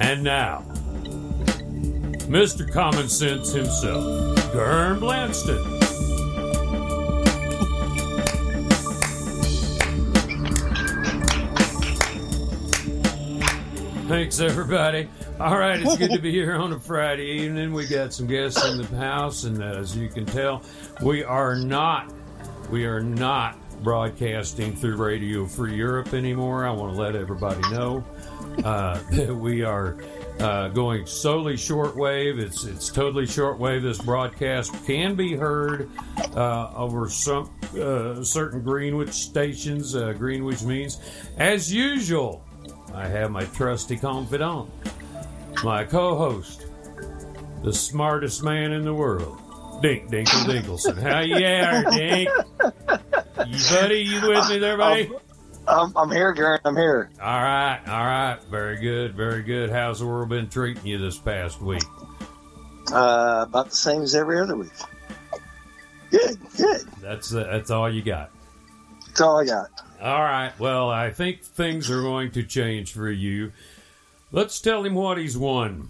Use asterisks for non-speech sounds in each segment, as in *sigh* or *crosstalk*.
And now, Mr. Common Sense himself, Ghurn Blandston. Thanks, everybody. All right, it's good to be here on a Friday evening. We got some guests in the house, and as you can tell, we are not, we are not broadcasting through Radio Free Europe anymore. I want to let everybody know uh, *laughs* we are uh, going solely shortwave. It's it's totally shortwave. This broadcast can be heard uh, over some uh, certain Greenwich stations. Uh, Greenwich means, as usual, I have my trusty confidant, my co-host, the smartest man in the world, Dink Dinkle Dinkelson. How you are, Dink? You buddy, you with me there, buddy? I'm, I'm here, Garen. I'm here. All right, all right. Very good, very good. How's the world been treating you this past week? Uh, about the same as every other week. Good, good. That's uh, that's all you got. That's all I got. All right. Well, I think things are going to change for you. Let's tell him what he's won.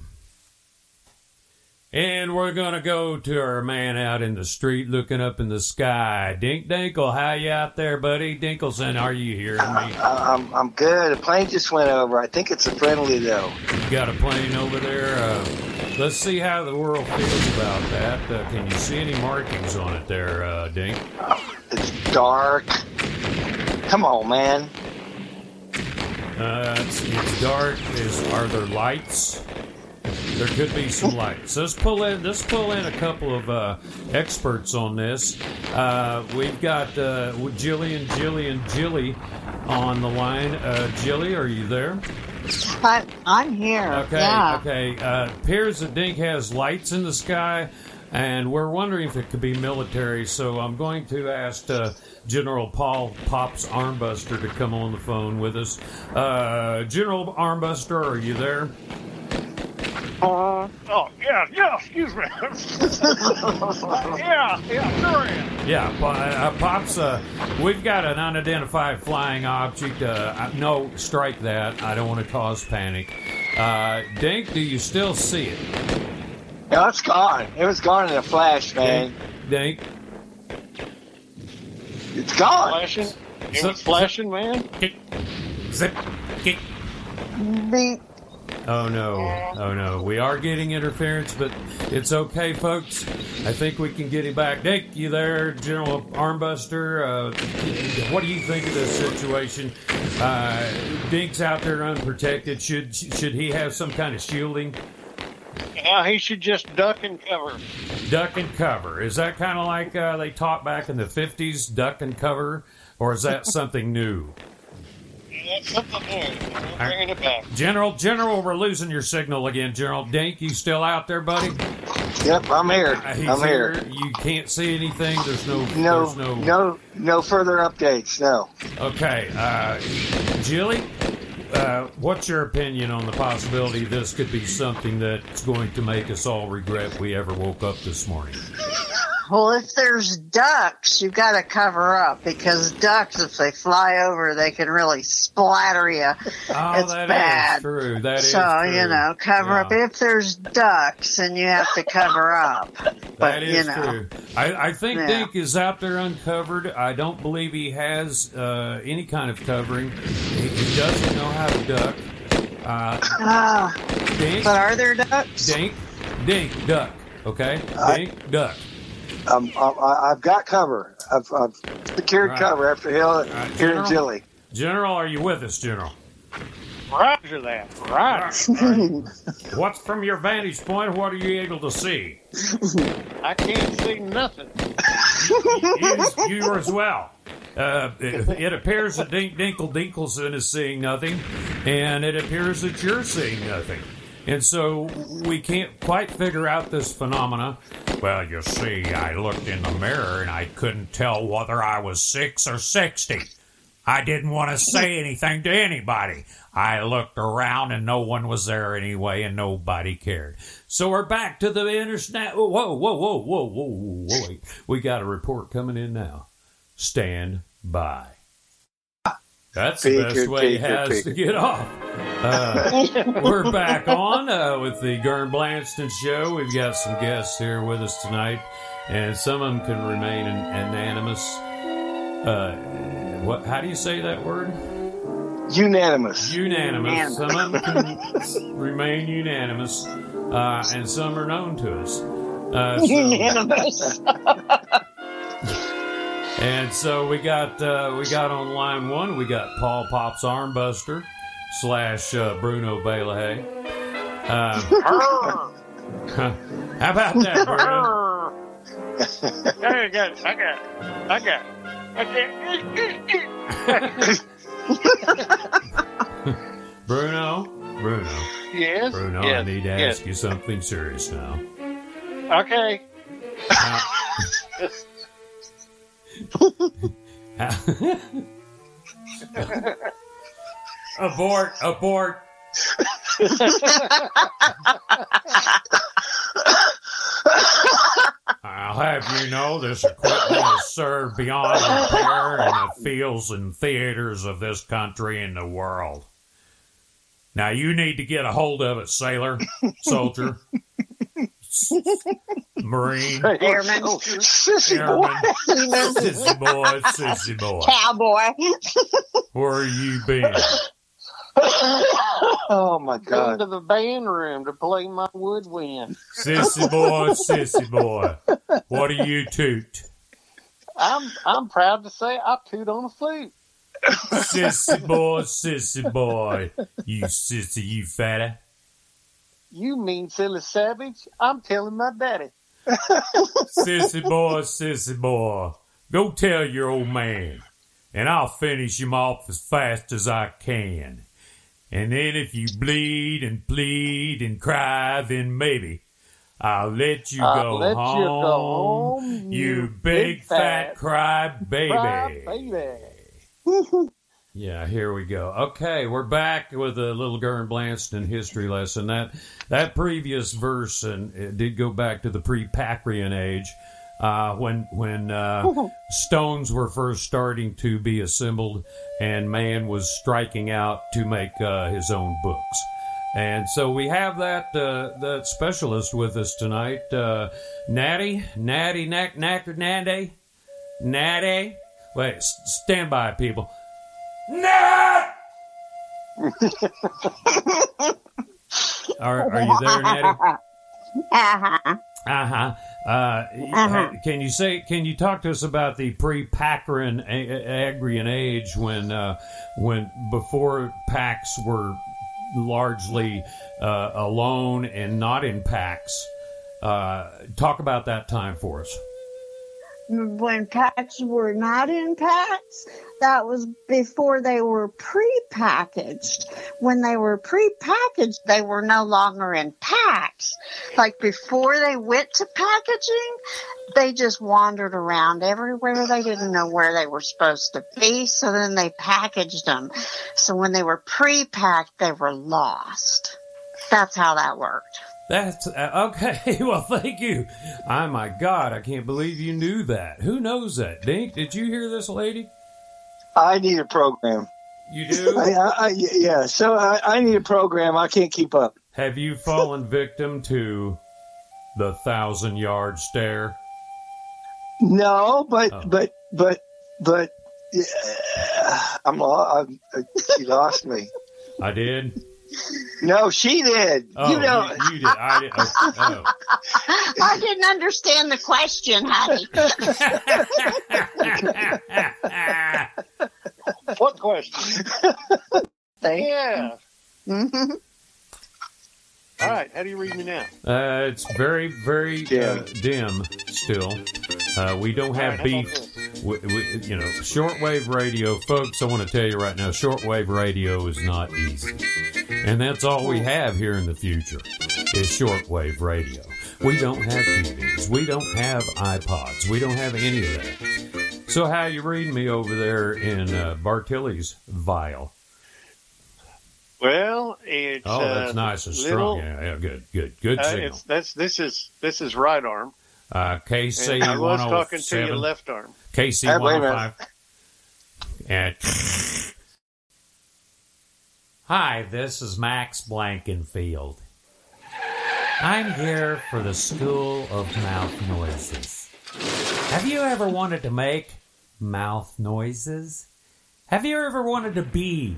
And we're going to go to our man out in the street looking up in the sky. Dink Dinkle, how you out there, buddy? Dinkelson, are you hearing me? I, I'm, I'm good. A plane just went over. I think it's a friendly, though. You got a plane over there. Uh, let's see how the world feels about that. Uh, can you see any markings on it there, uh, Dink? It's dark. Come on, man. Uh, it's, it's dark. Is are there lights? There could be some lights. Let's pull in. Let's pull in a couple of uh, experts on this. Uh, we've got uh, Jillian, Jillian, Jilly on the line. Uh, Jilly, are you there? I, I'm here. Okay. yeah. Okay. Uh, appears that Dink has lights in the sky, and we're wondering if it could be military. So I'm going to ask uh, General Paul Pops Armbuster to come on the phone with us. Uh, General Armbuster, are you there? Uh, oh, yeah, yeah, excuse me. *laughs* yeah, yeah, sure am. Yeah, Po- uh, Pops, uh, we've got an unidentified flying object. Uh, no, strike that. I don't want to cause panic. Uh, Dink, do you still see it? No, it's gone. It was gone in a flash, man. Dink? It's gone. Flashing? It So- was flashing, man? Kick. Zip. Kick. Beep. Oh no, oh no. We are getting interference, but it's okay, folks. I think we can get him back. Dick, you there, General Armbuster? Uh, what do you think of this situation? Uh, Dink's out there unprotected. Should should he have some kind of shielding? Yeah, he should just duck and cover. Duck and cover. Is that kind of like uh, they taught back in the 50s, duck and cover? Or is that *laughs* something new? That's something new. We're bringing it back. General, General, we're losing your signal again, General. Dink, you still out there, buddy? Yep, I'm here. Uh, I'm here. You can't see anything. There's no. No, There's no. no, no further updates. No. Okay, uh, Jilly, uh, what's your opinion on the possibility this could be something that's going to make us all regret we ever woke up this morning? Well, if there's ducks, you've got to cover up because ducks, if they fly over, they can really splatter you. Oh, it's that is bad. true. That is so true. you know, cover Yeah. up. If there's ducks, and you have to cover up. That But is you know, true. I, I think Yeah. Dink is out there uncovered. I don't believe he has uh, any kind of covering. He, he doesn't know how to duck. Uh, Ah, Dink, but are there ducks? Dink, Dink, duck. Okay, Dink, duck. Um, I, I've got cover. I've, I've secured Right. cover after Hill right, here General? in Chile. General, are you with us, General? Roger that. Right. What's from your vantage point? What are you able to see? I can't see nothing. you, you as well. Uh, it, it appears that Dink Dinkle Dinkelson is seeing nothing, and it appears that you're seeing nothing. And so we can't quite figure out this phenomena. Well, you see, I looked in the mirror and I couldn't tell whether I was six or sixty. I didn't want to say anything to anybody. I looked around and no one was there anyway, and nobody cared. So we're back to the internet. Whoa, whoa, whoa, whoa, whoa, whoa. We got a report coming in now. Stand by. That's the best way he has to get off. Uh, *laughs* we're back on uh, with the Ghurn Blandston show. We've got some guests here with us tonight, and some of them can remain an- anonymous. Uh, what? How do you say that word? Unanimous. Unanimous. Some of them can *laughs* remain unanimous, uh, and some are known to us. Uh, so- Unanimous. *laughs* And so we got uh, we got on line one. We got Paul Pop's Armbuster slash uh, Bruno Belahay. Um, *laughs* how about that, Bruno? I got it. I got it. I got it. I got Bruno, Bruno. Yes. Bruno. yes. I need to yes. ask you something serious now. Okay. How- *laughs* abort! Abort! I'll have you know this equipment is served beyond repair in the fields and theaters of this country and the world. Now you need to get a hold of it, sailor, soldier, *laughs* marine, Airman. Oh, oh, sissy boy. sissy boy, sissy boy. Cowboy. Where are you been? Oh my Going to the band room to play my woodwind. Sissy boy, sissy boy. What do you toot? I'm I'm proud to say I toot on a flute. Sissy boy, sissy boy. You sissy, you fatter. You mean silly savage? I'm telling my daddy. *laughs* Sissy boy, sissy boy. Go tell your old man, and I'll finish him off as fast as I can. And then if you bleed and plead and cry, then maybe I'll let you I'll go let you go home. home, you you big big fat fat cry baby. Cry, baby. *laughs* Yeah, here we go. Okay, we're back with a little Ghurn Blandston history lesson. That that previous verse and it did go back to the pre-Pacrian age, uh, when when uh, *laughs* stones were first starting to be assembled, and man was striking out to make uh, his own books. And so we have that uh, that specialist with us tonight, uh, Natty, Natty, Knack, Knacker, Natty, Natty. Wait, stand by, people. Nat! are, are you there, Natty? *laughs* Uh-huh. Uh-huh. Uh Uh-huh. Can you say? Can you talk to us about the pre-Pacrian Agrian age when, uh, when before packs were largely uh, alone and not in packs? Uh, talk about that time for us. When packs were not in packs, that was before they were pre-packaged. When they were pre-packaged, they were no longer in packs. Like before they went to packaging, they just wandered around everywhere. They didn't know where they were supposed to be, so then they packaged them. So when they were pre-packed, they were lost. That's how that worked. That's uh, okay. *laughs* Well, thank you. Oh my God, I can't believe you knew that. Who knows that? Dink, did you hear this lady? I need a program. You do? I, I, I, yeah, so I, I need a program. I can't keep up. Have you fallen *laughs* victim to the thousand yard stare? No, but Oh. but but but yeah, I'm, I'm she lost me. I did. No, she did. Oh, you know, you, you did. I did. Oh, *laughs* I didn't understand the question, honey. oh. *laughs* What question? yeah. Mhm. All right. How do you read me now? uh, it's very, very uh, Dim. dim still. Uh, we don't have right, beef. about this? w- w- you know, shortwave radio, folks. I want to tell you right now, shortwave radio is not easy, and that's all we have here in the future is shortwave radio. We don't have TVs, we don't have iPods, we don't have any of that. So how you reading me over there in uh, Bartilly's vial? Well, it's Oh, that's uh, nice and little- strong. Yeah, yeah, good, good, good Uh, signal. it's that's this is this is right arm. Uh, KC And I was talking to you seven. left arm. KC Hey, wait a one minute. hundred five. And Hi, this is Max Blankenfield. I'm here for the School of Mouth Noises. Have you ever wanted to make mouth noises? Have you ever wanted to be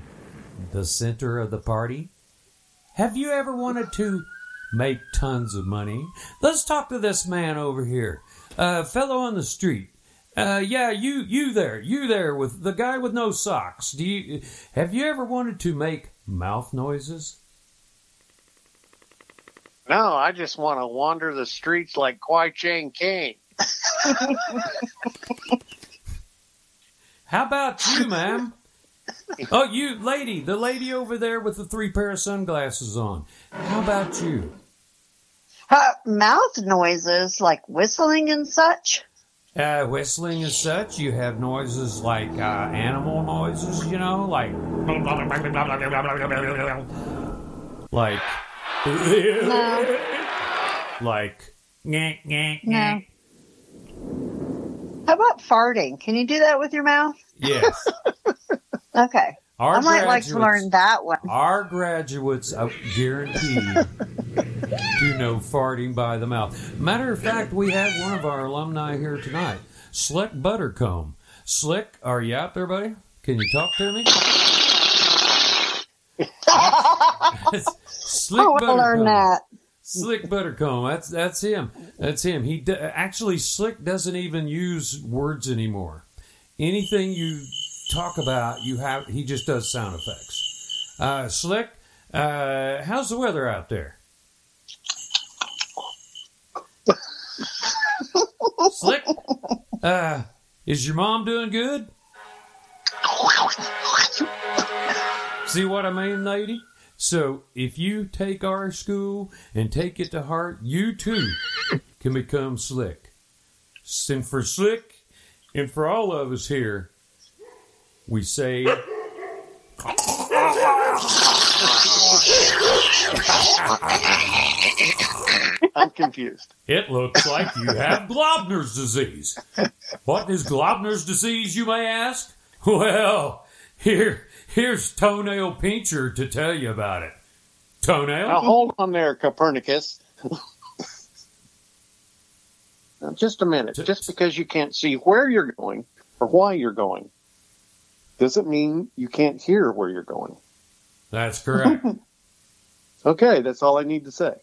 the center of the party? Have you ever wanted to make tons of money? Let's talk to this man over here, uh, fellow on the street. Uh, yeah, you, you there, you there with the guy with no socks. Do you have you ever wanted to make mouth noises? No, I just want to wander the streets like Kwai Chang Caine. *laughs* How about you, ma'am? *laughs* *laughs* Oh, you lady, the lady over there with the three pair of sunglasses on. How about you? Uh, mouth noises like whistling and such. Uh, whistling as such, you have noises like uh, animal noises, you know, like like No, *laughs* like nyeh, nyeh, no. How about farting? Can you do that with your mouth? Yes, *laughs* Okay. our I might like to learn that one. Our graduates are guaranteed *laughs* to know farting by the mouth. Matter of fact, we have one of our alumni here tonight, Slick Buttercomb. Slick, are you out there, buddy? Can you talk to me? *laughs* Slick I want to learn that. Slick Buttercomb. That's that's him. That's him. He d- actually Slick doesn't even use words anymore. Anything you talk about, you have. He just does sound effects. Uh, Slick, uh, how's the weather out there? Slick, uh, is your mom doing good? See what I mean, lady? So if you take our school and take it to heart, you too can become slick. And for slick, and for all of us here, we say. I'm confused. It looks like you have *laughs* Globner's disease. What is Globner's disease, you may ask? Well, here, here's Toenail Pincher to tell you about it. Toenail? Now hold on there, Copernicus. Now, just a minute. Just because you can't see where you're going or why you're going doesn't mean you can't hear where you're going. That's correct. *laughs* Okay, that's all I need to say.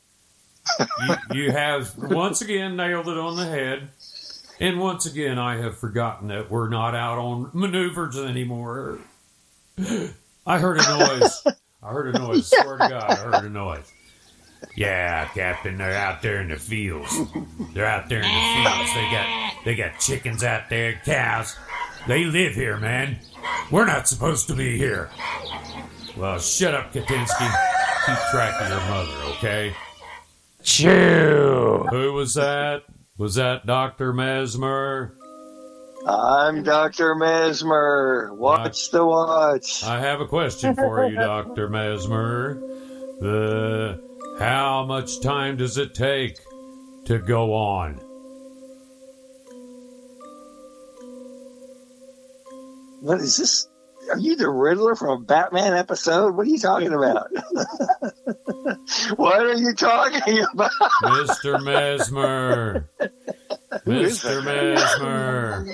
you, *laughs* you have once again nailed it on the head. And once again, I have forgotten that we're not out on maneuvers anymore. I heard a noise. I heard a noise. *laughs* Swear to God, I heard a noise. Yeah, Captain, they're out there in the fields. They're out there in the fields. They got they got chickens out there, cows. They live here, man. We're not supposed to be here. Well, shut up, Katinsky. Keep track of your mother, okay? Chew. Who was that? Was that Dr. Mesmer? I'm Dr. Mesmer. Watch the watch. I have a question for you, *laughs* Dr. Mesmer. The how much time does it take to go on? What is this? Are you the Riddler from a Batman episode? What are you talking about? *laughs* what are you talking about? Mr. Mesmer. *laughs* Mr. Mesmer.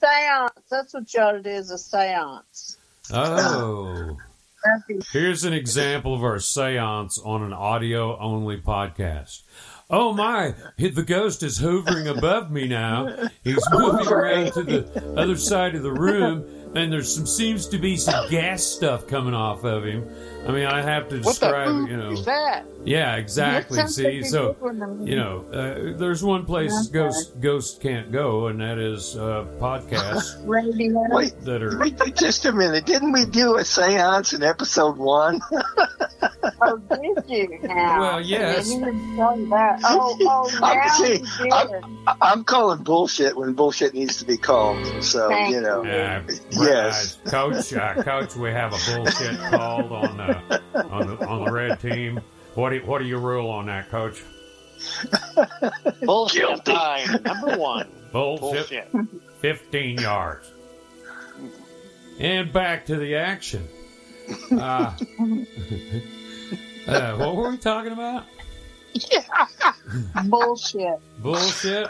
Seance. That's what you ought to do is a seance. Oh. *laughs* Here's an example of our seance on an audio only podcast. Oh my, the ghost is hovering above me now. He's *laughs* moving around to the other side of the room, and there's some seems to be some gas stuff coming off of him. I mean, I have to describe, you know. is that? Yeah, exactly. See, so you know, uh, there's one place ghosts ghosts can't go, and that is uh, podcasts. *laughs* Wait, that are. wait just a minute. Didn't we do a seance in episode one? *laughs* Oh, did you now? Well, yes. I didn't know that. Oh, oh, *laughs* I'm now saying, you did. I'm- I- I'm calling bullshit when bullshit needs to be called. So, Thank you know. Uh, *laughs* Yes. uh, coach. Uh, coach, we have a bullshit called on the on the on the red team. What do, what do you rule on that, coach? *laughs* Bullshit time. Number one. Bullshit. Bullshit. 15 yards. And back to the action. Uh, uh, what were we talking about? *laughs* Bullshit. Bullshit.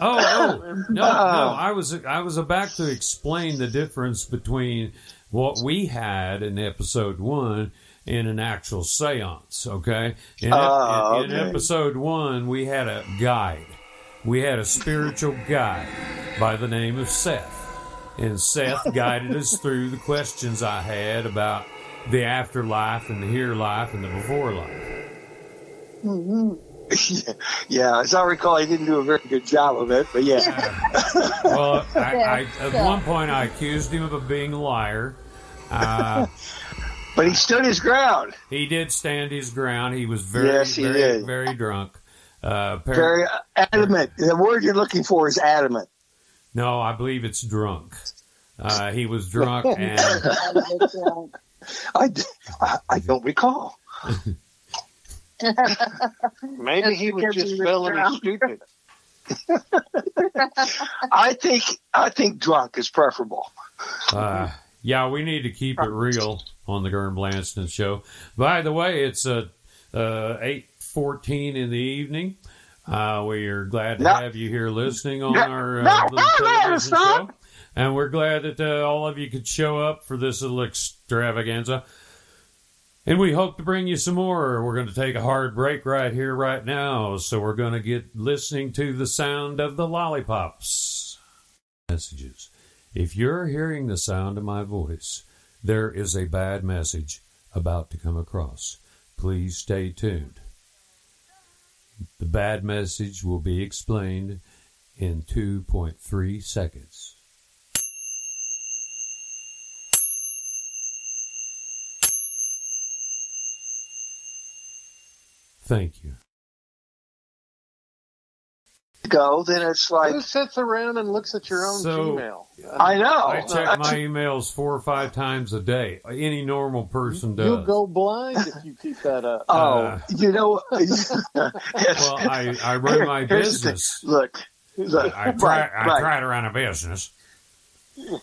Oh, oh, no, no. I was I was about to explain the difference between what we had in episode one and an actual séance. Okay, in, Oh, in- in okay. episode one, we had a guide. We had a spiritual guide by the name of Seth, and Seth guided us through the questions I had about the afterlife and the here life and the before life. *laughs* yeah, as I recall, he didn't do a very good job of it, but yeah. Well, I, I, at Yeah. one point I accused him of being a liar. Uh, *laughs* But he stood his ground. he did stand his ground. He was very, Yes, he very, did. very drunk. Uh, appar- Very adamant. The word you're looking for is adamant. no, I believe it's drunk. Uh, he was *laughs* drunk, and I, I, I don't recall. *laughs* Maybe he was just he was stupid. *laughs* I think I think drunk is preferable. uh, yeah, we need to keep it real on the Ghurn Blandston show. By the way, it's uh, uh, eight fourteen in the evening. Uh, we are glad to No. have you here listening on No. our uh, No, little no, no, television show. And we're glad that uh, all of you could show up for this little extravaganza. And we hope to bring you some more. We're going to take a hard break right here, right now. So we're going to get listening to the sound of the lollipops. Messages. If you're hearing the sound of my voice, there is a bad message about to come across. Please stay tuned. The bad message will be explained in 2.3 seconds. Thank you. Go, then it's like Who sits around and looks at your own So- Gmail? I know. I check my emails four or five times a day. Any normal person does. You'll go blind if you keep that up. *laughs* Oh, Uh, you know. *laughs* well, I, I run my Here's the thing. business. Look, look. I try, right, I right. try to run a business.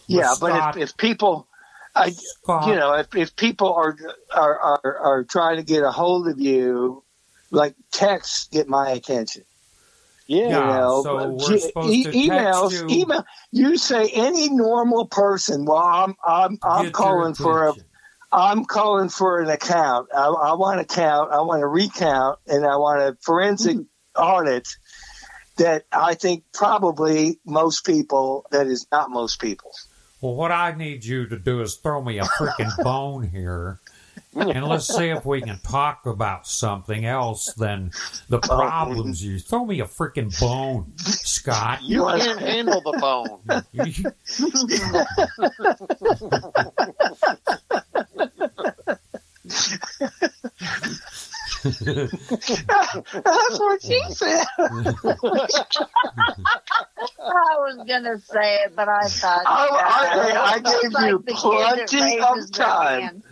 Yeah, but Scott- if, if people, I, Scott, you know, if, if people are, are are are trying to get a hold of you, like texts get my attention. Yeah. You know, so we're supposed to emails, you- email. You say any normal person. Well, I'm I'm I'm get calling for a. I'm calling for an account. I, I want a count. I want a recount, and I want a forensic mm-hmm. audit. That I think probably most people. That is not most people. Well, what I need you to do is throw me a freaking *laughs* bone here, and let's see if we can talk about something else than the problems you throw me a freaking bone, Scott. You can't *laughs* handle the bone That's what she said. I was gonna say it, but I thought I- I- I gave like you plenty of time.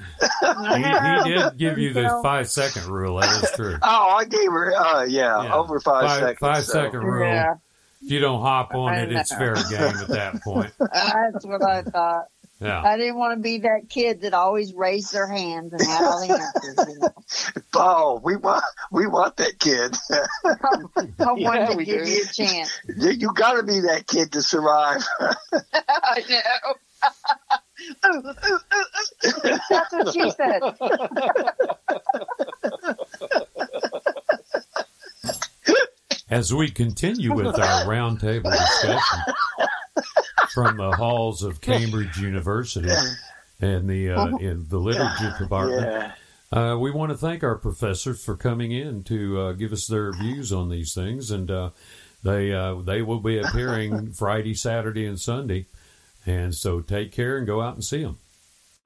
Hand. he, he *laughs* did give you the five second rule. That is true. *laughs* Oh, I gave her. Uh, yeah, Yeah. over five, Five, seconds. five so. second rule. Yeah, If you don't hop on I it, it's fair game at *laughs* that point. that's what I thought. Yeah. I didn't want to be that kid that always raised their hands and had all the answers. You know? Oh, we want we want that kid. I Yeah, wanted to give do. you a chance. you you got to be that kid to survive. I know. That's what she said. As we continue with our roundtable discussion from the halls of Cambridge University and the uh, in the literature department, Yeah. uh, we want to thank our professors for coming in to uh, give us their views on these things, and uh, they uh, they will be appearing Friday, Saturday, and Sunday, and so take care and go out and see them.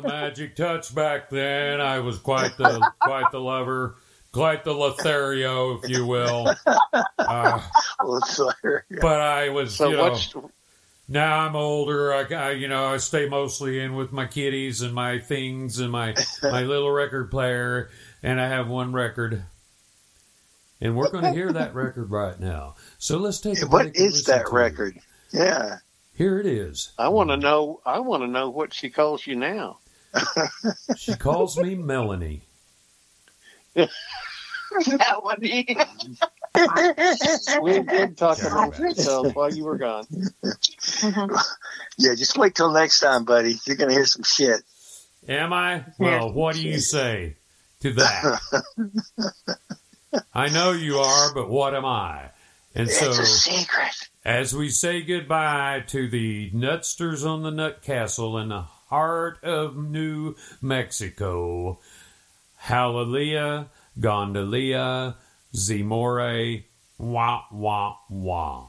Magic touch back then. I was quite the *laughs* quite the lover, quite the Lothario, if you will. *laughs* Uh, but I was, So you know, what's now I'm older. I, I, you know, I stay mostly in with my kitties and my things and my my *laughs* little record player, and I have one record. And we're going to hear that record right now. So let's take a What break and is that to record? Yeah. Here it is. I want to know. I want to know what she calls you now. She calls me Melanie. that would be. We did talk Yeah, about right. details while you were gone. Uh-huh. Yeah, just wait till next time, buddy. You're gonna hear some shit. Am I? Well, what do you say to that? *laughs* I know you are, but what am I? And It's so, a secret. as we say goodbye to the Nutsters on the Nut Castle in the heart of New Mexico, Hallelujah, Gondolia, Zimore, wah, wah, wah.